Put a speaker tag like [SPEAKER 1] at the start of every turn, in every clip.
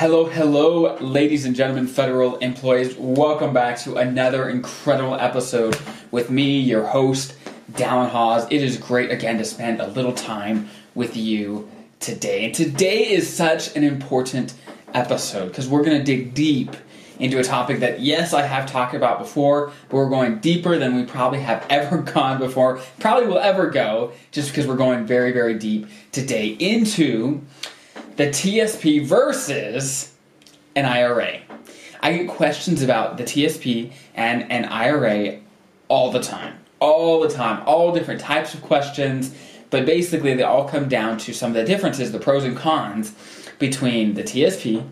[SPEAKER 1] Hello, hello, ladies and gentlemen, federal employees. Welcome back to another incredible episode with me, your host, Dallin Hawes. It is great again to spend a little time with you today. And today is such an important episode because we're going to dig deep into a topic that, yes, I have talked about before, but we're going deeper than we probably have ever gone before, probably will ever go, just because we're going very, very deep today into the TSP versus an IRA. I get questions about the TSP and an IRA all the time. All the time. All different types of questions. But basically, they all come down to some of the differences, the pros and cons between the TSP,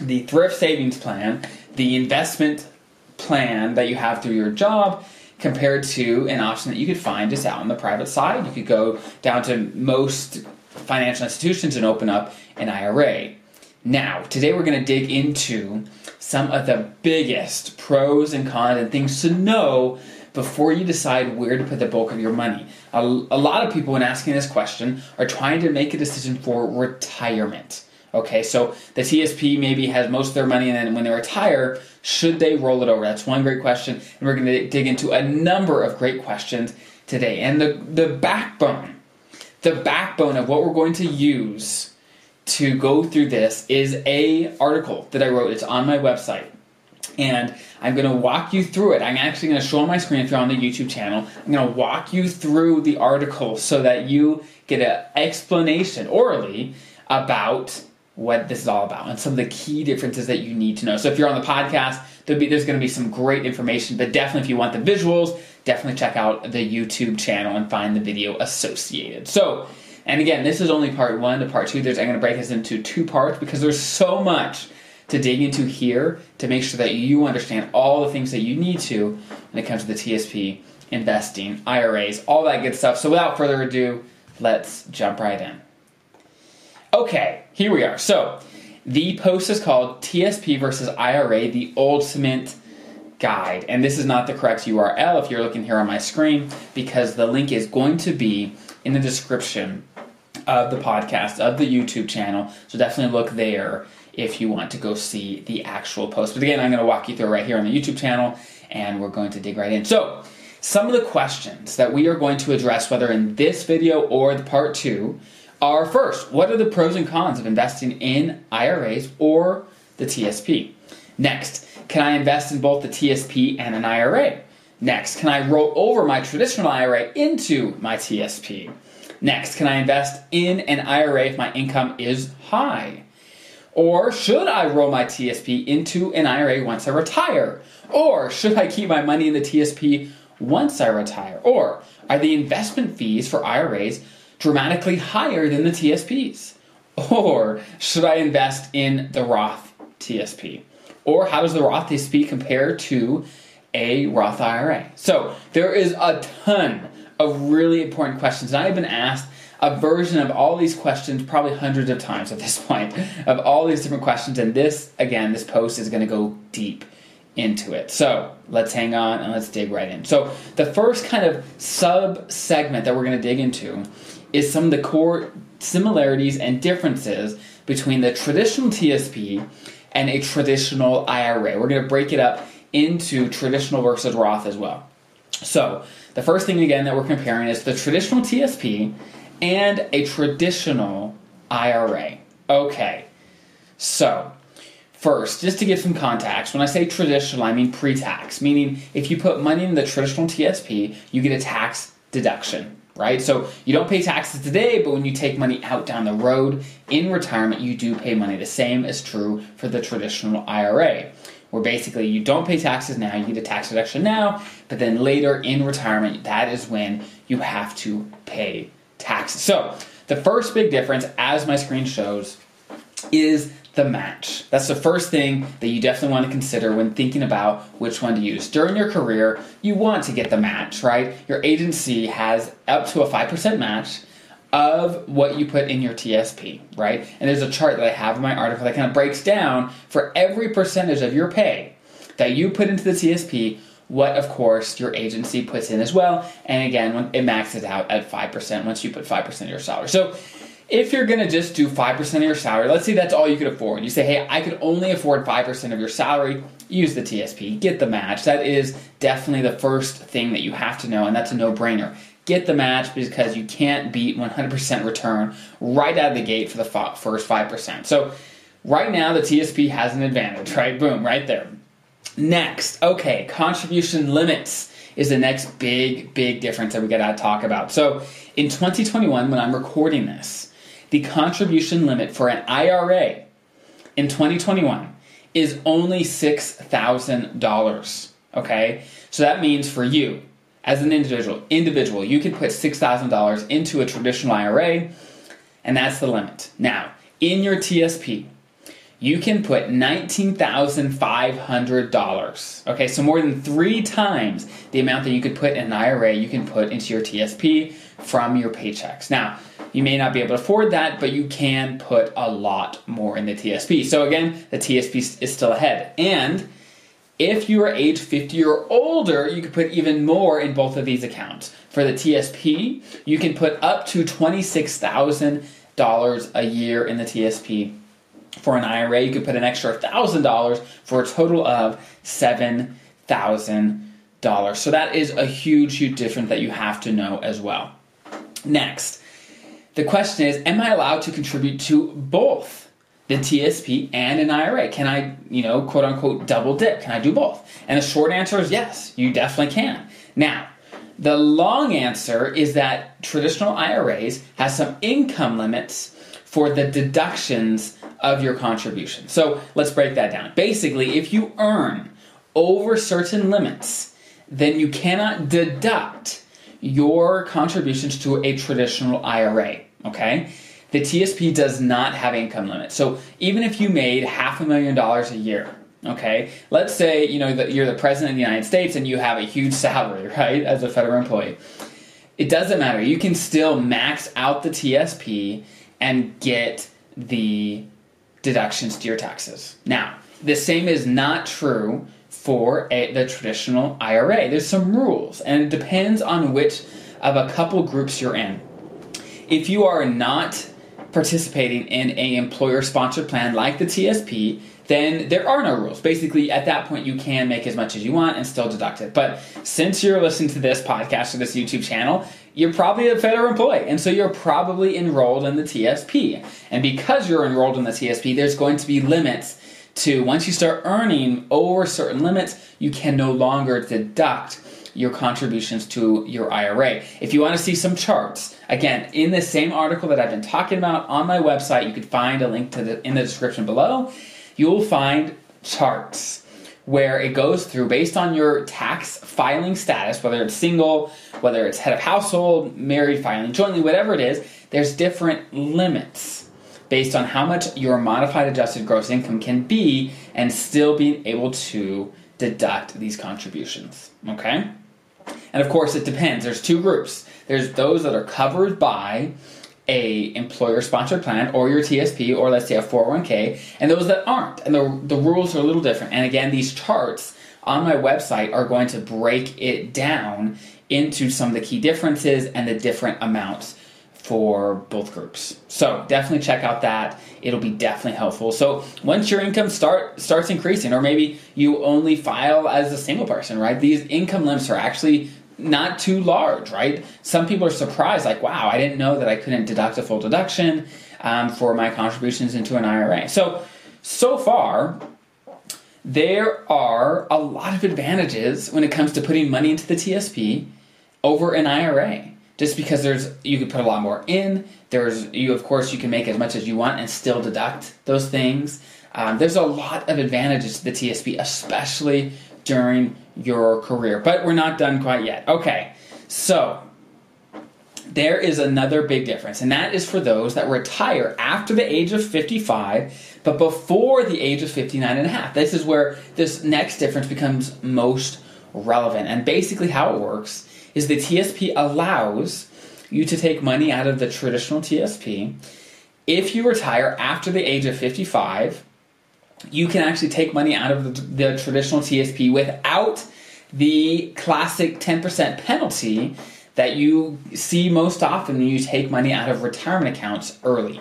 [SPEAKER 1] the thrift savings plan, the investment plan that you have through your job, compared to an option that you could find just out on the private side. You could go down to most financial institutions and open up an IRA. Now, today we're going to dig into some of the biggest pros and cons and things to know before you decide where to put the bulk of your money. A, a, lot of people, when asking this question, are trying to make a decision for retirement. Okay, so the TSP maybe has most of their money, and then when they retire, should they roll it over? That's one great question, and we're going to dig into a number of great questions today. And the, the backbone the backbone of what we're going to use to go through this is a article that I wrote. It's on my website. And I'm going to walk you through it. I'm actually going to show on my screen if you're on the YouTube channel. I'm going to walk you through the article so that you get an explanation orally about what this is all about and some of the key differences that you need to know. So if you're on the podcast, be, there's going to be some great information, but definitely if you want the visuals, definitely check out the YouTube channel and find the video associated. So, and again, this is only part one. To part two, there's I'm going to break this into two parts because there's so much to dig into here to make sure that you understand all the things that you need to when it comes to the TSP, investing, IRAs, all that good stuff. So, without further ado, let's jump right in. Okay, here we are. So, the post is called TSP versus IRA, the ultimate guide. And this is not the correct URL if you're looking here on my screen, because the link is going to be in the description of the podcast, of the YouTube channel. So definitely look there if you want to go see the actual post. But again, I'm going to walk you through right here on the YouTube channel, and we're going to dig right in. So, some of the questions that we are going to address, whether in this video or the part two, are first, what are the pros and cons of investing in IRAs or the TSP? Next, can I invest in both the TSP and an IRA? Next, can I roll over my traditional IRA into my TSP? Next, can I invest in an IRA if my income is high? Or should I roll my TSP into an IRA once I retire? Or should I keep my money in the TSP once I retire? Or are the investment fees for IRAs dramatically higher than the TSPs? Or should I invest in the Roth TSP? Or how does the Roth TSP compare to a Roth IRA? So there is a ton of really important questions. And I've been asked a version of all these questions probably hundreds of times at this point of all these different questions. And this, again, this post is going to go deep into it. So let's hang on and let's dig right in. So the first kind of sub segment that we're going to dig into is some of the core similarities and differences between the traditional TSP and a traditional IRA. We're going to break it up into traditional versus Roth as well. So, the first thing again that we're comparing is the traditional TSP and a traditional IRA. Okay, so first, just to give some context, when I say traditional, I mean pre tax, meaning if you put money in the traditional TSP, you get a tax deduction right? So you don't pay taxes today, but when you take money out down the road in retirement, you do pay money. The same is true for the traditional IRA, where basically you don't pay taxes now, you get a tax deduction now, but then later in retirement, that is when you have to pay taxes. So the first big difference, as my screen shows, is the match. That's the first thing that you definitely want to consider when thinking about which one to use. During your career, you want to get the match, right? Your agency has up to a 5% match of what you put in your TSP, right? And there's a chart that I have in my article that kind of breaks down for every percentage of your pay that you put into the TSP, what of course your agency puts in as well. And again, it maxes out at 5% once you put 5% of your salary. So if you're going to just do 5% of your salary, let's say that's all you could afford. You say, hey, I could only afford 5% of your salary, use the TSP, get the match. That is definitely the first thing that you have to know, and that's a no brainer. Get the match because you can't beat 100% return right out of the gate for the first 5%. So, right now, the TSP has an advantage, right? Boom, right there. Next, okay, contribution limits is the next big, big difference that we got to talk about. So, in 2021, when I'm recording this, the contribution limit for an IRA in 2021 is only $6,000. Okay? So that means for you as an individual, individual, you can put $6,000 into a traditional IRA and that's the limit. Now, in your TSP, you can put $19,500. Okay, so more than three times the amount that you could put in an IRA, you can put into your TSP from your paychecks. Now, you may not be able to afford that, but you can put a lot more in the TSP. So again, the TSP is still ahead. And if you are age 50 or older, you can put even more in both of these accounts. For the TSP, you can put up to $26,000 a year in the TSP. For an IRA, you could put an extra $1,000 for a total of $7,000. So that is a huge, huge difference that you have to know as well. Next, the question is, am I allowed to contribute to both the TSP and an IRA? Can I, you know, quote unquote, double dip? Can I do both? And the short answer is yes, you definitely can. Now, the long answer is that traditional IRAs has some income limits for the deductions of your contribution. So let's break that down. Basically, if you earn over certain limits, then you cannot deduct your contributions to a traditional IRA okay? The TSP does not have income limit. So even if you made half a million dollars a year, okay, let's say you know that you're the president of the United States and you have a huge salary, right, as a federal employee. It doesn't matter. You can still max out the TSP and get the deductions to your taxes. Now, the same is not true for a, the traditional IRA. There's some rules, and it depends on which of a couple groups you're in if you are not participating in a employer sponsored plan like the TSP, then there are no rules. Basically, at that point, you can make as much as you want and still deduct it. But since you're listening to this podcast or this YouTube channel, you're probably a federal employee, and so you're probably enrolled in the TSP. And because you're enrolled in the TSP, there's going to be limits to once you start earning over certain limits, you can no longer deduct your contributions to your IRA. If you want to see some charts, again, in the same article that I've been talking about on my website, you can find a link to the in the description below. You will find charts where it goes through based on your tax filing status, whether it's single, whether it's head of household, married, filing jointly, whatever it is, there's different limits based on how much your modified adjusted gross income can be and still being able to deduct these contributions. Okay? And of course, it depends. There's two groups. There's those that are covered by a employer sponsored plan or your TSP or let's say a 401k and those that aren't. And the, the rules are a little different. And again, these charts on my website are going to break it down into some of the key differences and the different amounts for both groups. So definitely check out that. It'll be definitely helpful. So once your income start starts increasing, or maybe you only file as a single person, right? These income limits are actually not too large, right? Some people are surprised, like, wow, I didn't know that I couldn't deduct a full deduction um, for my contributions into an IRA. So, so far, there are a lot of advantages when it comes to putting money into the TSP over an IRA just because there's you can put a lot more in. There's you of course you can make as much as you want and still deduct those things. Um, there's a lot of advantages to the TSP, especially during your career. But we're not done quite yet. Okay, so there is another big difference, and that is for those that retire after the age of 55, but before the age of 59 and a half. This is where this next difference becomes most relevant. And basically, how it works is the TSP allows you to take money out of the traditional TSP. If you retire after the age of 55, you can actually take money out of the, the traditional TSP without the classic 10% penalty that you see most often when you take money out of retirement accounts early.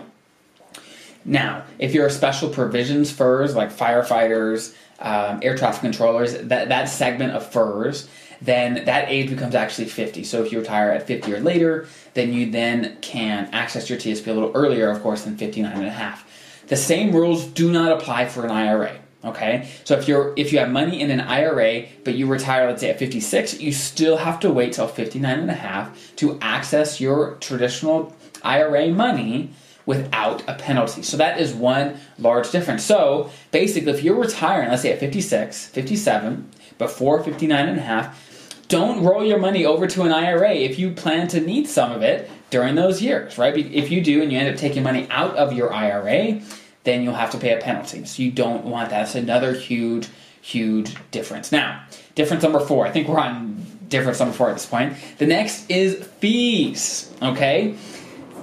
[SPEAKER 1] Now, if you're a special provisions FERS like firefighters, um, air traffic controllers, that, that segment of FERS, then that age becomes actually 50. So if you retire at 50 or later, then you then can access your TSP a little earlier, of course, than 59 and a half. The same rules do not apply for an IRA. Okay, so if you're if you have money in an IRA but you retire, let's say at 56, you still have to wait till 59 and a half to access your traditional IRA money without a penalty. So that is one large difference. So basically, if you're retiring, let's say at 56, 57, before 59 and a half, don't roll your money over to an IRA if you plan to need some of it during those years, right? If you do and you end up taking money out of your IRA, then you'll have to pay a penalty. So you don't want that. That's another huge, huge difference. Now, difference number four. I think we're on difference number four at this point. The next is fees, okay?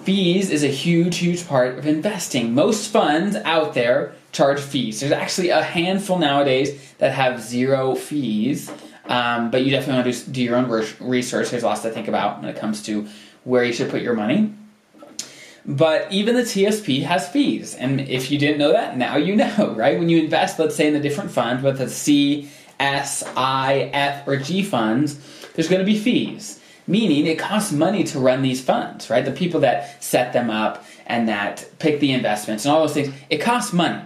[SPEAKER 1] Fees is a huge, huge part of investing. Most funds out there charge fees. There's actually a handful nowadays that have zero fees, um, but you definitely want to do, do your own research. There's lots to think about when it comes to where you should put your money. But even the TSP has fees. And if you didn't know that, now you know, right? When you invest, let's say in the different funds, with the C, S, I, F, or G funds, there's going to be fees. Meaning it costs money to run these funds, right? The people that set them up and that pick the investments and all those things, it costs money.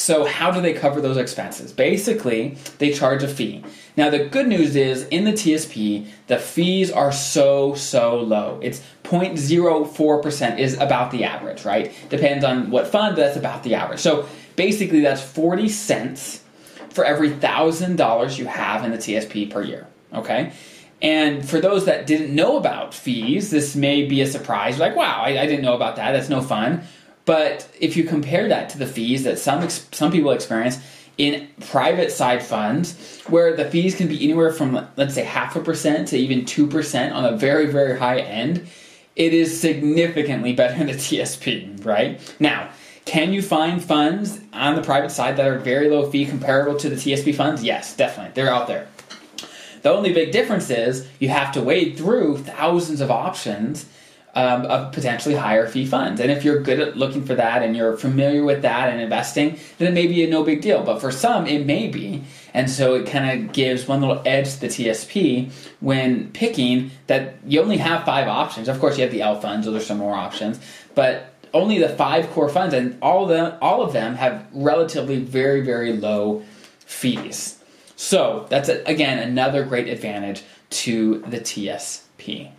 [SPEAKER 1] So, how do they cover those expenses? Basically, they charge a fee. Now, the good news is in the TSP, the fees are so, so low. It's 0.04% is about the average, right? Depends on what fund, but that's about the average. So, basically, that's 40 cents for every $1,000 you have in the TSP per year, okay? And for those that didn't know about fees, this may be a surprise. Like, wow, I, I didn't know about that. That's no fun. But if you compare that to the fees that some some people experience in private side funds, where the fees can be anywhere from let's say half a percent to even two percent on a very very high end, it is significantly better than the TSP. Right now, can you find funds on the private side that are very low fee comparable to the TSP funds? Yes, definitely, they're out there. The only big difference is you have to wade through thousands of options um, of potentially higher fee funds. And if you're good at looking for that and you're familiar with that and investing, then it may be a no big deal. But for some, it may be. And so it kind of gives one little edge to the TSP when picking that you only have five options. Of course, you have the L funds, so there's some more options. But only the five core funds, and all of them, all of them have relatively very, very low fees. So that's a, again another great advantage to the TSP.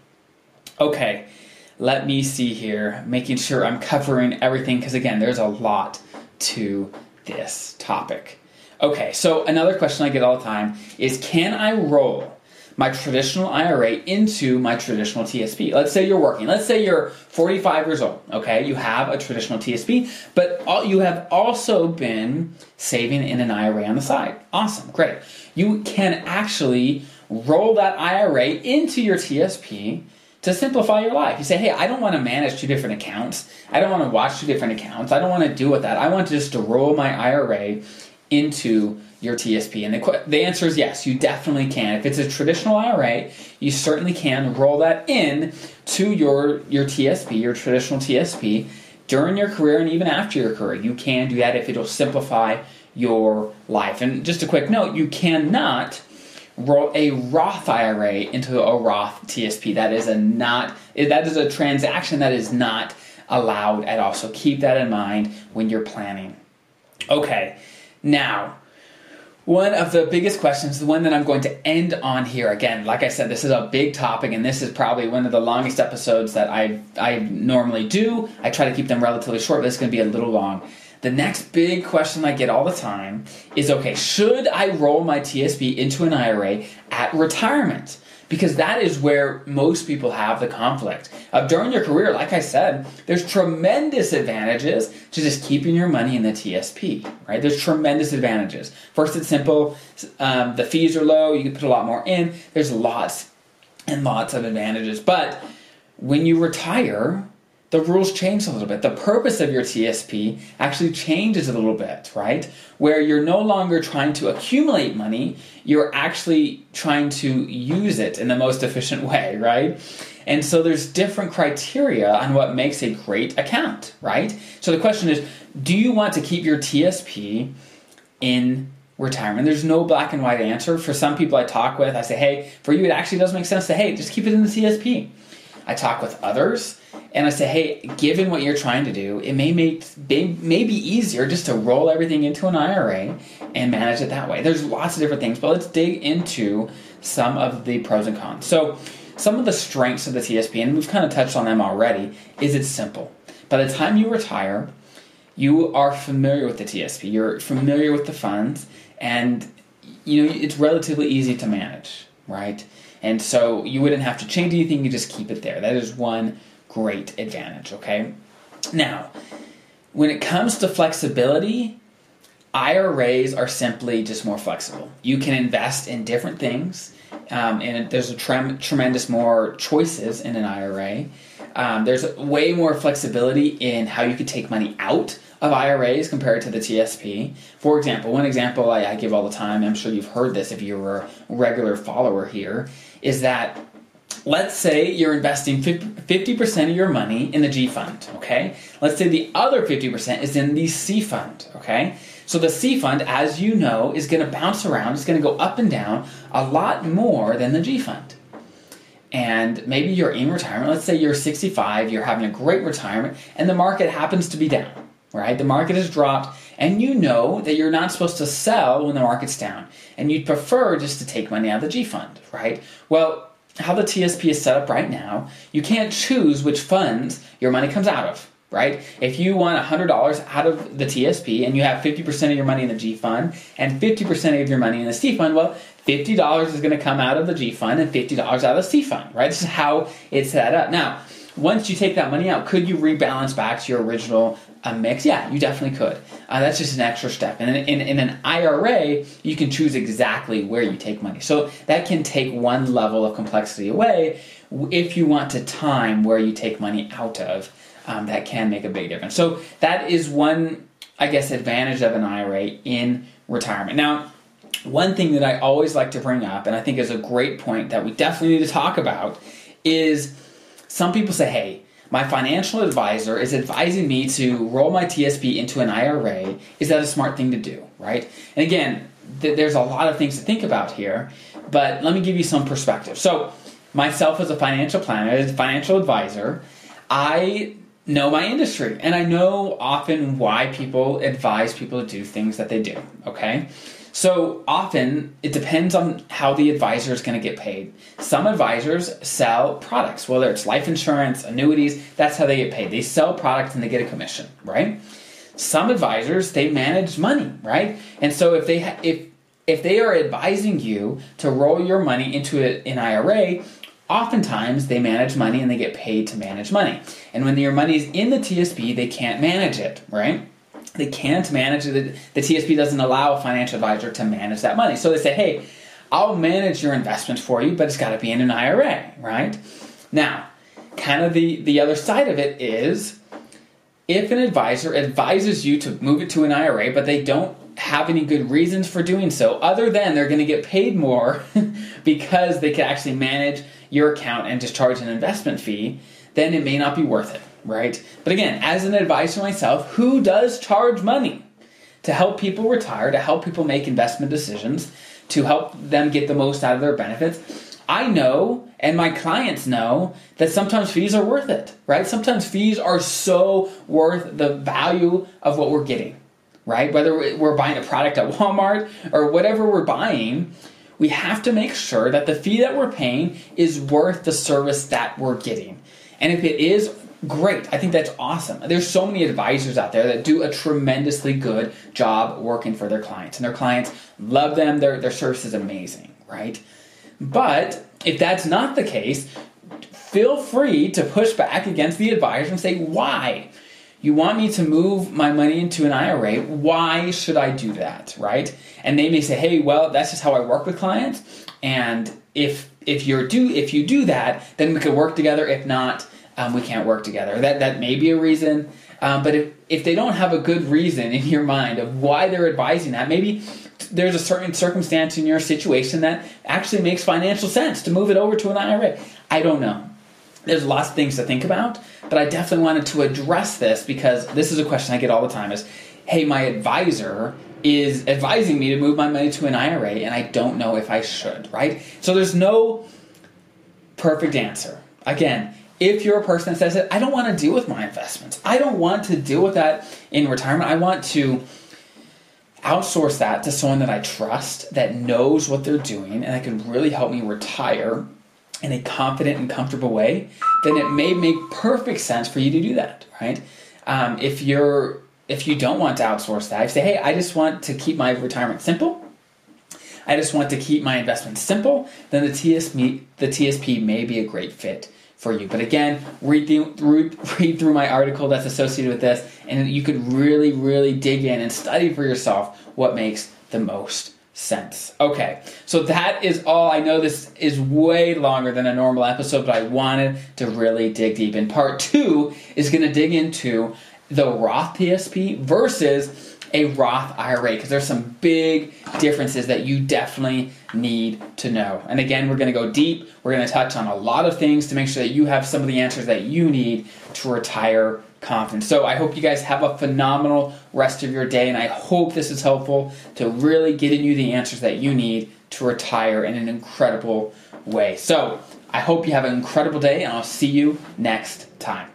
[SPEAKER 1] Okay, let me see here, making sure I'm covering everything because, again, there's a lot to this topic. Okay, so another question I get all the time is can I roll my traditional IRA into my traditional TSP? Let's say you're working. Let's say you're 45 years old, okay? You have a traditional TSP, but you have also been saving in an IRA on the side. Awesome, great. You can actually roll that IRA into your TSP to simplify your life. You say, hey, I don't want to manage two different accounts. I don't want to watch two different accounts. I don't want to deal with that. I want to just roll my IRA into your TSP. And the, the answer is yes, you definitely can. If it's a traditional IRA, you certainly can roll that in to your, your TSP, your traditional TSP, during your career and even after your career. You can do that if it'll simplify your life. And just a quick note, you cannot roll a Roth IRA into a Roth TSP. That is a not that is a transaction that is not allowed at all. So keep that in mind when you're planning. Okay, now one of the biggest questions, the one that I'm going to end on here again, like I said, this is a big topic, and this is probably one of the longest episodes that I I normally do. I try to keep them relatively short, but it's going to be a little long. The next big question I get all the time is okay, should I roll my TSP into an IRA at retirement? Because that is where most people have the conflict. Uh, during your career, like I said, there's tremendous advantages to just keeping your money in the TSP, right? There's tremendous advantages. First, it's simple, um, the fees are low, you can put a lot more in. There's lots and lots of advantages. But when you retire, the rules change a little bit. The purpose of your TSP actually changes a little bit, right? Where you're no longer trying to accumulate money, you're actually trying to use it in the most efficient way, right? And so there's different criteria on what makes a great account, right? So the question is, do you want to keep your TSP in retirement? There's no black and white answer. For some people I talk with, I say, hey, for you it actually does make sense to, hey, just keep it in the TSP. I talk with others and I say, hey, given what you're trying to do, it may make may be easier just to roll everything into an IRA and manage it that way. There's lots of different things, but let's dig into some of the pros and cons. So, some of the strengths of the TSP, and we've kind of touched on them already, is it's simple. By the time you retire, you are familiar with the TSP. You're familiar with the funds, and you know it's relatively easy to manage, right? And so you wouldn't have to change anything. You just keep it there. That is one great advantage, okay? Now, when it comes to flexibility, IRAs are simply just more flexible. You can invest in different things, um, and there's a trem- tremendous more choices in an IRA. Um, there's way more flexibility in how you can take money out of IRAs compared to the TSP. For example, one example I, I give all the time, I'm sure you've heard this if you're a regular follower here, is that let's say you're investing 50% of your money in the G fund, okay? Let's say the other 50% is in the C fund, okay? So the C fund, as you know, is going to bounce around, it's going to go up and down a lot more than the G fund. And maybe you're in retirement, let's say you're 65, you're having a great retirement, and the market happens to be down, right? The market has dropped, and you know that you're not supposed to sell when the market's down, and you'd prefer just to take money out of the G fund, right? Well, how the TSP is set up right now, you can't choose which funds your money comes out of, right? If you want $100 out of the TSP and you have 50% of your money in the G fund and 50% of your money in the C fund, well, $50 is going to come out of the G fund and $50 out of the C fund, right? This is how it's set up. Now, once you take that money out, could you rebalance back to your original uh, mix? Yeah, you definitely could. Uh, that's just an extra step. And in, in, in, an IRA, you can choose exactly where you take money. So that can take one level of complexity away if you want to time where you take money out of. Um, that can make a big difference. So that is one, I guess, advantage of an IRA in retirement. Now, one thing that I always like to bring up, and I think is a great point that we definitely need to talk about, is some people say, hey, my financial advisor is advising me to roll my TSP into an IRA. Is that a smart thing to do, right? And again, th- there's a lot of things to think about here, but let me give you some perspective. So, myself as a financial planner, as a financial advisor, I know my industry and I know often why people advise people to do things that they do, okay? So often it depends on how the advisor is going to get paid. Some advisors sell products, whether it's life insurance, annuities, that's how they get paid. They sell products and they get a commission, right? Some advisors, they manage money, right? And so if they if if they are advising you to roll your money into an IRA, oftentimes they manage money and they get paid to manage money. And when your money is in the TSP, they can't manage it, right? They can't manage it. The TSP doesn't allow a financial advisor to manage that money. So they say, hey, I'll manage your investment for you, but it's got to be in an IRA, right? Now, kind of the, the other side of it is if an advisor advises you to move it to an IRA, but they don't have any good reasons for doing so, other than they're going to get paid more because they can actually manage your account and just charge an investment fee, then it may not be worth it right? But again, as an advisor myself, who does charge money to help people retire, to help people make investment decisions, to help them get the most out of their benefits? I know, and my clients know, that sometimes fees are worth it, right? Sometimes fees are so worth the value of what we're getting, right? Whether we're buying a product at Walmart or whatever we're buying, we have to make sure that the fee that we're paying is worth the service that we're getting. And if it is, great. I think that's awesome. There's so many advisors out there that do a tremendously good job working for their clients, and their clients love them. Their their service is amazing, right? But if that's not the case, feel free to push back against the advisor and say why. You want me to move my money into an IRA? Why should I do that, right? And they may say, "Hey, well, that's just how I work with clients, and if if you're do if you do that, then we could work together. If not, um, we can't work together. That that may be a reason. Um, but if, if they don't have a good reason in your mind of why they're advising that, maybe there's a certain circumstance in your situation that actually makes financial sense to move it over to an IRA. I don't know. There's lots of things to think about, but I definitely wanted to address this because this is a question I get all the time is, hey, my advisor is advising me to move my money to an IRA and I don't know if I should, right? So there's no perfect answer. Again, if you're a person that says that I don't want to deal with my investments, I don't want to deal with that in retirement, I want to outsource that to someone that I trust that knows what they're doing and that can really help me retire in a confident and comfortable way, then it may make perfect sense for you to do that, right? Um, if you're if you don't want to outsource that, you say, hey, I just want to keep my retirement simple, I just want to keep my investments simple, then the TSP the TSP may be a great fit for you. But again, read through, read through my article that's associated with this, and you could really, really dig in and study for yourself what makes the most sense. Okay, so that is all. I know this is way longer than a normal episode, but I wanted to really dig deep. And part two is going to dig into the Roth TSP versus a Roth IRA because there's some big differences that you definitely need to know. And again, we're going to go deep. We're going to touch on a lot of things to make sure that you have some of the answers that you need to retire confident. So I hope you guys have a phenomenal rest of your day, and I hope this is helpful to really getting you the answers that you need to retire in an incredible way. So I hope you have an incredible day, and I'll see you next time.